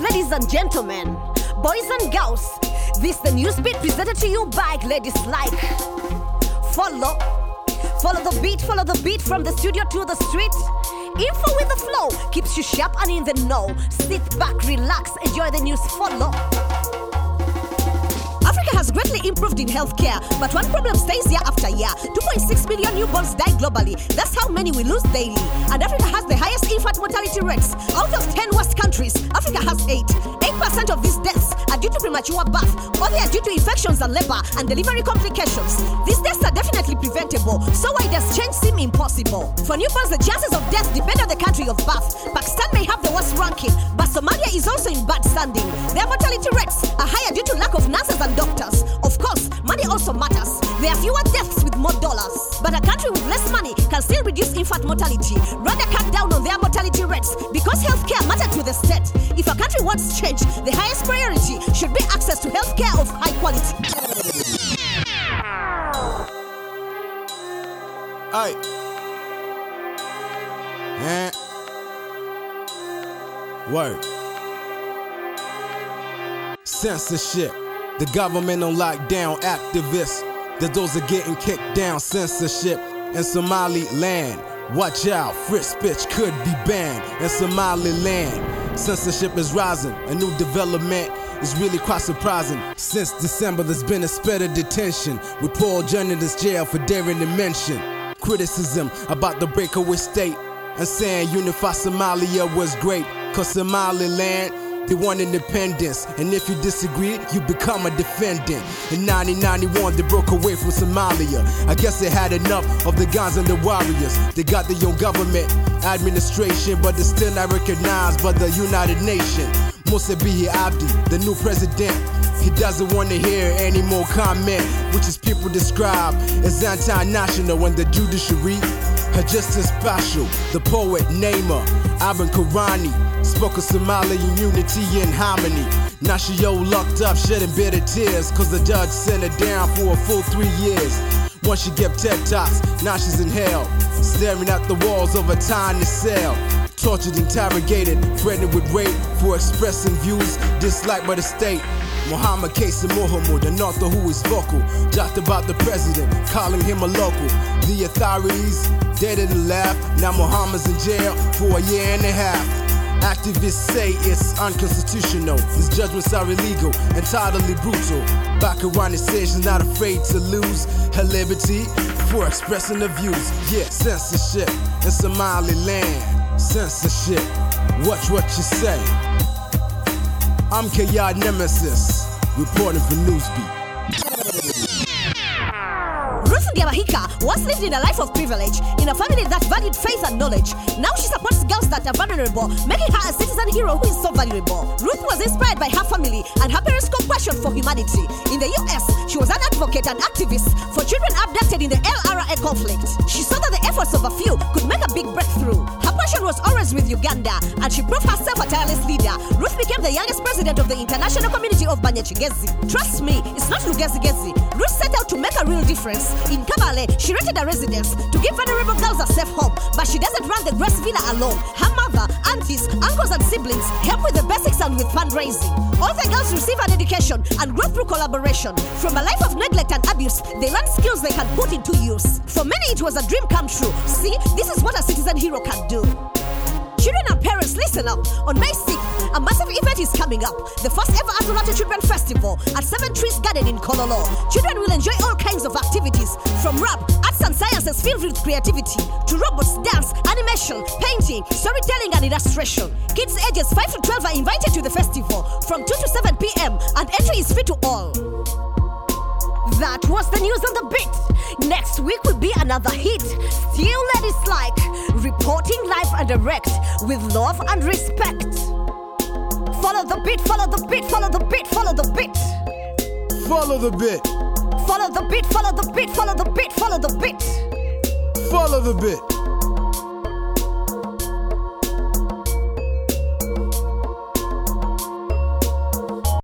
and gentlemen, boys and girls, this the news beat presented to you by ladies like. Follow, follow the beat, follow the beat from the studio to the street. Info with the flow keeps you sharp and in the know. Sit back, relax, enjoy the news. Follow. Has greatly improved in healthcare, but one problem stays year after year. 2.6 million newborns die globally. That's how many we lose daily. And Africa has the highest infant mortality rates. Out of 10 worst countries, Africa has 8. 8% of these deaths are due to premature birth, or they are due to infections and labor and delivery complications. These deaths are definitely preventable, so why does change seem impossible? For newborns, the chances of death depend on the country of birth. Pakistan may have the worst ranking, but Somalia is also in bad standing. Their mortality rates are higher due to lack of nurses and doctors. Of course, money also matters. There are fewer deaths with more dollars. But a country with less money can still reduce infant mortality, rather cut down on their mortality rates because healthcare matters to the state. If a country wants change, the highest priority should be access to healthcare of high quality. Hey. Eh. Word. Censorship. The government on lockdown activists. That those are getting kicked down. Censorship in Somaliland. Watch out, free bitch could be banned in Somaliland. Censorship is rising. A new development is really quite surprising. Since December, there's been a spate of detention with Paul Jennings jail for daring to mention criticism about the breakaway state and saying unify Somalia was great. Cause Somaliland, they want independence. And if you disagree, you become a defendant. In 1991, they broke away from Somalia. I guess they had enough of the guns and the warriors. They got their own government, administration, but they're still not recognized by the United Nations. Musa Bihi Abdi, the new president, he doesn't want to hear any more comment, which is people describe as anti-national when the judiciary are just as special. The poet Namer, Ivan Karani, spoke of Somalian unity and harmony. All locked up, shedding bitter tears, cause the judge sent her down for a full three years. Once she gave TED Talks, now she's in hell, staring at the walls of a tiny cell. Tortured, interrogated, threatened with rape for expressing views disliked by the state. Muhammad Kasim Muhammad, an author who is vocal, talked about the president, calling him a local. The authorities, they didn't laugh. Now Muhammad's in jail for a year and a half. Activists say it's unconstitutional. His judgments are illegal and totally brutal. Bakarani says she's not afraid to lose her liberty for expressing her views. Yeah, censorship in Somaliland. Censorship. Watch what you say. I'm Kayad Nemesis, reporting for NewzBeat. Ruth Diabahika once lived in a life of privilege in a family that valued faith and knowledge. Now she supports girls that are vulnerable, making her a citizen hero who is so valuable. Ruth was inspired by her family and her parents' compassion for humanity. In the US, she was an advocate and activist for children abducted in the LRA conflict. She saw that the efforts of a few could make a big breakthrough. Was always with Uganda, and she proved herself a tireless leader. Ruth became the youngest president of the international community of Banyachigezi. Trust me, it's not Lugezi Gezi. Ruth set out to make a real difference. In Kabale, she rented a residence to give vulnerable girls a safe home, but she doesn't run the Grace Villa alone. Her aunties, uncles, and siblings help with the basics and with fundraising. All the girls receive an education and grow through collaboration. From a life of neglect and abuse, they learn skills they can put into use. For many, it was a dream come true. See, this is what a citizen hero can do. Children and parents, listen up. On May 6th, a massive event is coming up. The first ever Azulata Children Festival at Seven Trees Garden in Kololo. Children will enjoy all kinds of activities from rap, arts and sciences filled with creativity, to robots, dance, animation, painting, storytelling, and illustration. Kids ages 5 to 12 are invited to the festival from 2 to 7 p.m., and entry is free to all. That was the news on the beat. Next week will be another hit. Still ladies like reporting live and direct with love and respect. Follow the beat, follow the beat, follow the beat, follow the beat. Follow the bit. Follow the beat, follow the beat, follow the beat, follow the beat. Follow the bit.